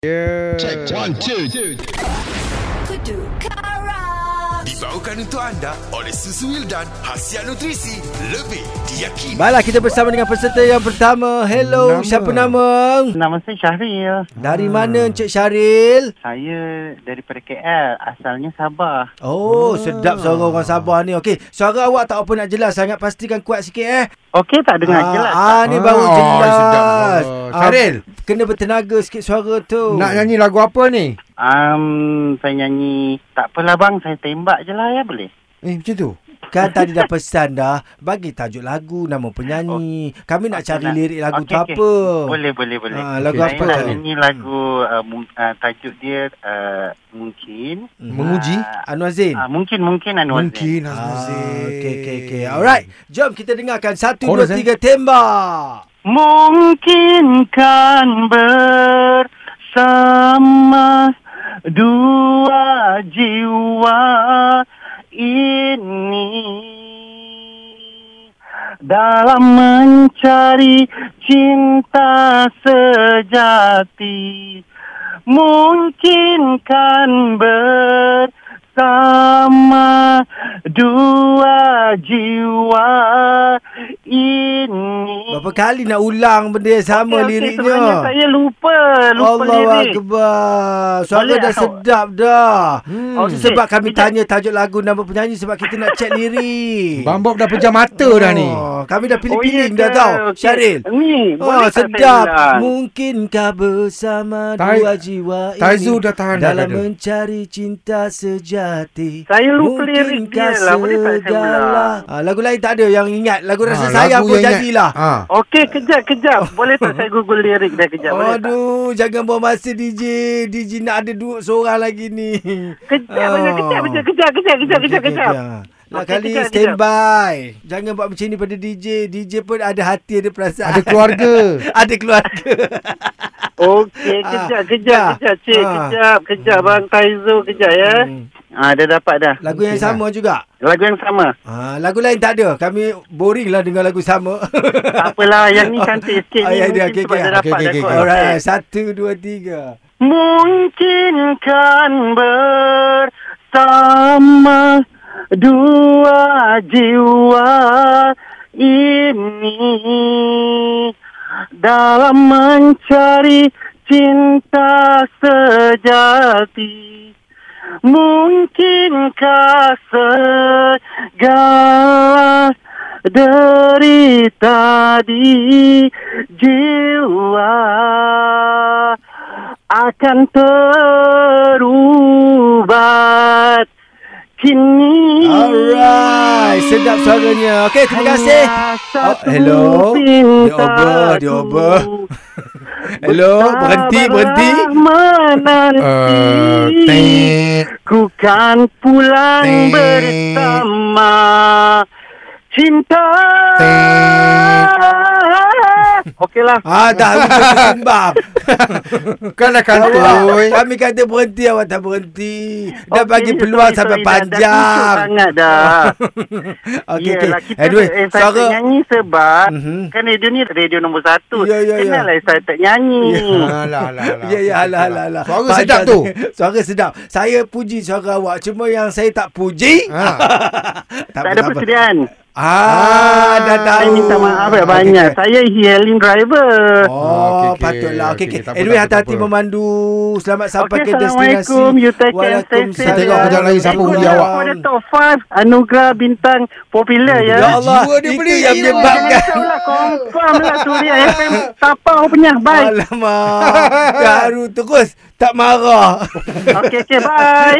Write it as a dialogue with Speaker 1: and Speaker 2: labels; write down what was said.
Speaker 1: Yeah.
Speaker 2: Check one, two.
Speaker 3: Kudu Karam.
Speaker 4: Dibawakan untuk anda oleh Susu Wildan, Hasiat Nutrisi, lebih diyakini.
Speaker 1: Baiklah kita bersama dengan peserta yang pertama. Hello,
Speaker 5: Nama.
Speaker 1: siapa nama?
Speaker 5: Nama saya Syahril.
Speaker 1: Dari mana Encik Syaril?
Speaker 5: Saya daripada KL. Asalnya Sabah.
Speaker 1: Oh, sedap suara orang Sabah ni. Okey, suara awak tak apa nak jelas sangat. Pastikan kuat sikit eh.
Speaker 5: Okey tak dengar
Speaker 1: ah,
Speaker 5: jelas?
Speaker 1: Ah, ni baru
Speaker 6: Ah,
Speaker 1: jelas.
Speaker 6: sedap suara. Syaril.
Speaker 1: kena bertenaga sikit suara tu.
Speaker 6: Nak nyanyi lagu apa ni?
Speaker 5: Um, saya nyanyi. Tak apalah bang. Saya tembak je lah ya boleh?
Speaker 6: Eh, macam tu?
Speaker 1: Kan tadi dah pesan dah Bagi tajuk lagu Nama penyanyi Kami nak
Speaker 5: Okey,
Speaker 1: cari
Speaker 5: nak-
Speaker 1: lirik lagu
Speaker 5: okey,
Speaker 1: tu
Speaker 5: okey.
Speaker 1: apa
Speaker 5: Boleh, boleh, boleh.
Speaker 1: Ah, lagu
Speaker 6: Okey,
Speaker 5: saya
Speaker 1: apa?
Speaker 5: nak nyanyi lagu uh, mung- uh, tajuk dia uh, mungkin.
Speaker 1: Mhm.
Speaker 6: Menguji?
Speaker 5: Uh,
Speaker 1: Anwar Zain
Speaker 5: uh, mungkin, mungkin Anwar Zain.
Speaker 6: Mungkin
Speaker 1: Ah,
Speaker 6: Azmazin.
Speaker 1: Okey okey okey. Alright. Jom kita dengarkan satu dua
Speaker 6: Chorus, eh?
Speaker 1: tiga tembak.
Speaker 5: Mungkinkan bersama dua jiwa ini dalam mencari cinta sejati mungkinkan bersama dua jiwa ini
Speaker 1: Berapa kali nak ulang benda yang sama
Speaker 5: okey,
Speaker 1: liriknya?
Speaker 5: Sebenarnya saya lupa Lupa
Speaker 1: Allah
Speaker 5: lirik
Speaker 1: Akbar. Suara
Speaker 5: Boleh
Speaker 1: dah sedap dah.
Speaker 6: Hmm.
Speaker 1: Oh,
Speaker 5: Okey,
Speaker 1: sebab kami tanya tajuk lagu nama penyanyi sebab kita nak cek lirik.
Speaker 6: Bang Bob dah pejam mata dah ni.
Speaker 1: Oh, kami dah
Speaker 5: Oh,
Speaker 1: pilih-pilih
Speaker 5: iya
Speaker 1: dah
Speaker 5: ke?
Speaker 1: tahu.
Speaker 5: Okey.
Speaker 1: Syaril.
Speaker 5: Ni
Speaker 1: Oh,
Speaker 5: tak
Speaker 1: sedap. Mungkinkah bersama
Speaker 6: Tai-
Speaker 1: dua jiwa ini
Speaker 6: Taizu dah tahan dah
Speaker 1: dalam mencari cinta sejati.
Speaker 5: Saya lupa lirik dia lah. Boleh tak saya ulang?
Speaker 1: Ah, lagu lain tak ada yang ingat. Lagu rasa
Speaker 6: Ah,
Speaker 1: sayang pun jadilah.
Speaker 6: Ah.
Speaker 5: Okey, kejap, kejap. Boleh tak saya google lirik dia kejap? Boleh tak?
Speaker 1: Aduh, jangan buang masa DJ. DJ nak ada dua seorang lagi ni.
Speaker 5: Kejap,
Speaker 1: Ah.
Speaker 5: kejap, kejap, kejap, kejap, kejap, kejap, kejap, kejap.
Speaker 1: Okey, okey. Nak
Speaker 5: Okey,
Speaker 1: kali standby. Jangan buat macam ni pada DJ. DJ pun ada hati, ada perasaan.
Speaker 6: Ada keluarga.
Speaker 1: ada keluarga.
Speaker 5: Okey,
Speaker 1: Ah,
Speaker 5: kejap, kejap,
Speaker 1: dah.
Speaker 5: kejap, cik.
Speaker 1: Ah.
Speaker 5: Kejap, kejap, Bang Taizo, kejap ya.
Speaker 1: Hmm.
Speaker 5: Ah, dah dapat dah.
Speaker 1: Lagu yang
Speaker 6: Okey,
Speaker 1: sama juga.
Speaker 5: Lagu yang sama.
Speaker 1: Ah, lagu lain tak ada. Kami boring lah dengan lagu sama.
Speaker 5: Tak apalah, yang ni cantik sikit
Speaker 1: Ah,
Speaker 5: ni.
Speaker 1: ya, dia,
Speaker 5: Mungkin
Speaker 1: okey, okey.
Speaker 6: Okey, okey, okey.
Speaker 1: Alright, satu, dua, tiga.
Speaker 5: Mungkinkan bersama dua jiwa ini dalam mencari cinta sejati. Mungkinkah segala derita di jiwa akan terubat kini.
Speaker 1: Alright, sedap suaranya. Okey, terima kasih.
Speaker 5: Satu
Speaker 1: hello. Dia over, dia
Speaker 5: pintaku
Speaker 1: over. Hello, berhenti, berhenti.
Speaker 5: Menanti
Speaker 6: Uh.
Speaker 5: Ku kan pulang
Speaker 6: Tet.
Speaker 5: bersama Cinta Okeylah
Speaker 1: Ah, dah lupa.
Speaker 6: Kan dah kantoi.
Speaker 1: Kami kata berhenti, awak tak berhenti. Dah
Speaker 5: Okey,
Speaker 1: bagi
Speaker 5: sorry,
Speaker 1: peluang
Speaker 5: sorry,
Speaker 1: sampai
Speaker 5: dah- Dah, dah
Speaker 1: panjang.
Speaker 5: sangat dah
Speaker 1: Okey, okey.
Speaker 5: Yelah, kita
Speaker 1: Anyway,
Speaker 5: eh, saya
Speaker 1: suara...
Speaker 5: tak nyanyi sebab
Speaker 1: Mhm.
Speaker 5: Kan radio ni radio nombor satu
Speaker 1: Ya, ya, ya.
Speaker 5: Kenalah saya tak nyanyi
Speaker 6: Alah, alah, alah.
Speaker 1: Ya, ya, alah, alah, alah.
Speaker 6: Suara
Speaker 1: Panjang
Speaker 6: sedap tu.
Speaker 1: Suara sedap. Saya puji suara awak. Cuma yang saya tak puji.
Speaker 6: Ha.
Speaker 5: Tak ada persediaan
Speaker 1: Ah, dah tahu.
Speaker 5: Saya minta maaf ya banyak
Speaker 1: okey.
Speaker 5: Saya e-hailing driver
Speaker 1: Oh,
Speaker 6: Ah, okey, okey.
Speaker 1: patutlah. Okey,
Speaker 6: tak apa,
Speaker 1: Anyway, hati-hati memandu. Selamat sampai
Speaker 5: Okey,
Speaker 1: ke destinasi.
Speaker 5: Assalamualaikum. You take care and stay safe.
Speaker 6: Saya tengok kejap lagi siapa undi awak.
Speaker 5: The top 5 Anugerah bintang popular ya.
Speaker 1: Ya Allah,
Speaker 6: Jiwa dia
Speaker 1: itu
Speaker 6: beli.
Speaker 1: yang
Speaker 6: Ya,
Speaker 1: menyebabkan.
Speaker 5: Lah. Confirm lah Suria FM. Tapau punya. Bye.
Speaker 1: Alamak. Baru terus tak marah.
Speaker 5: Okey, okey. Bye.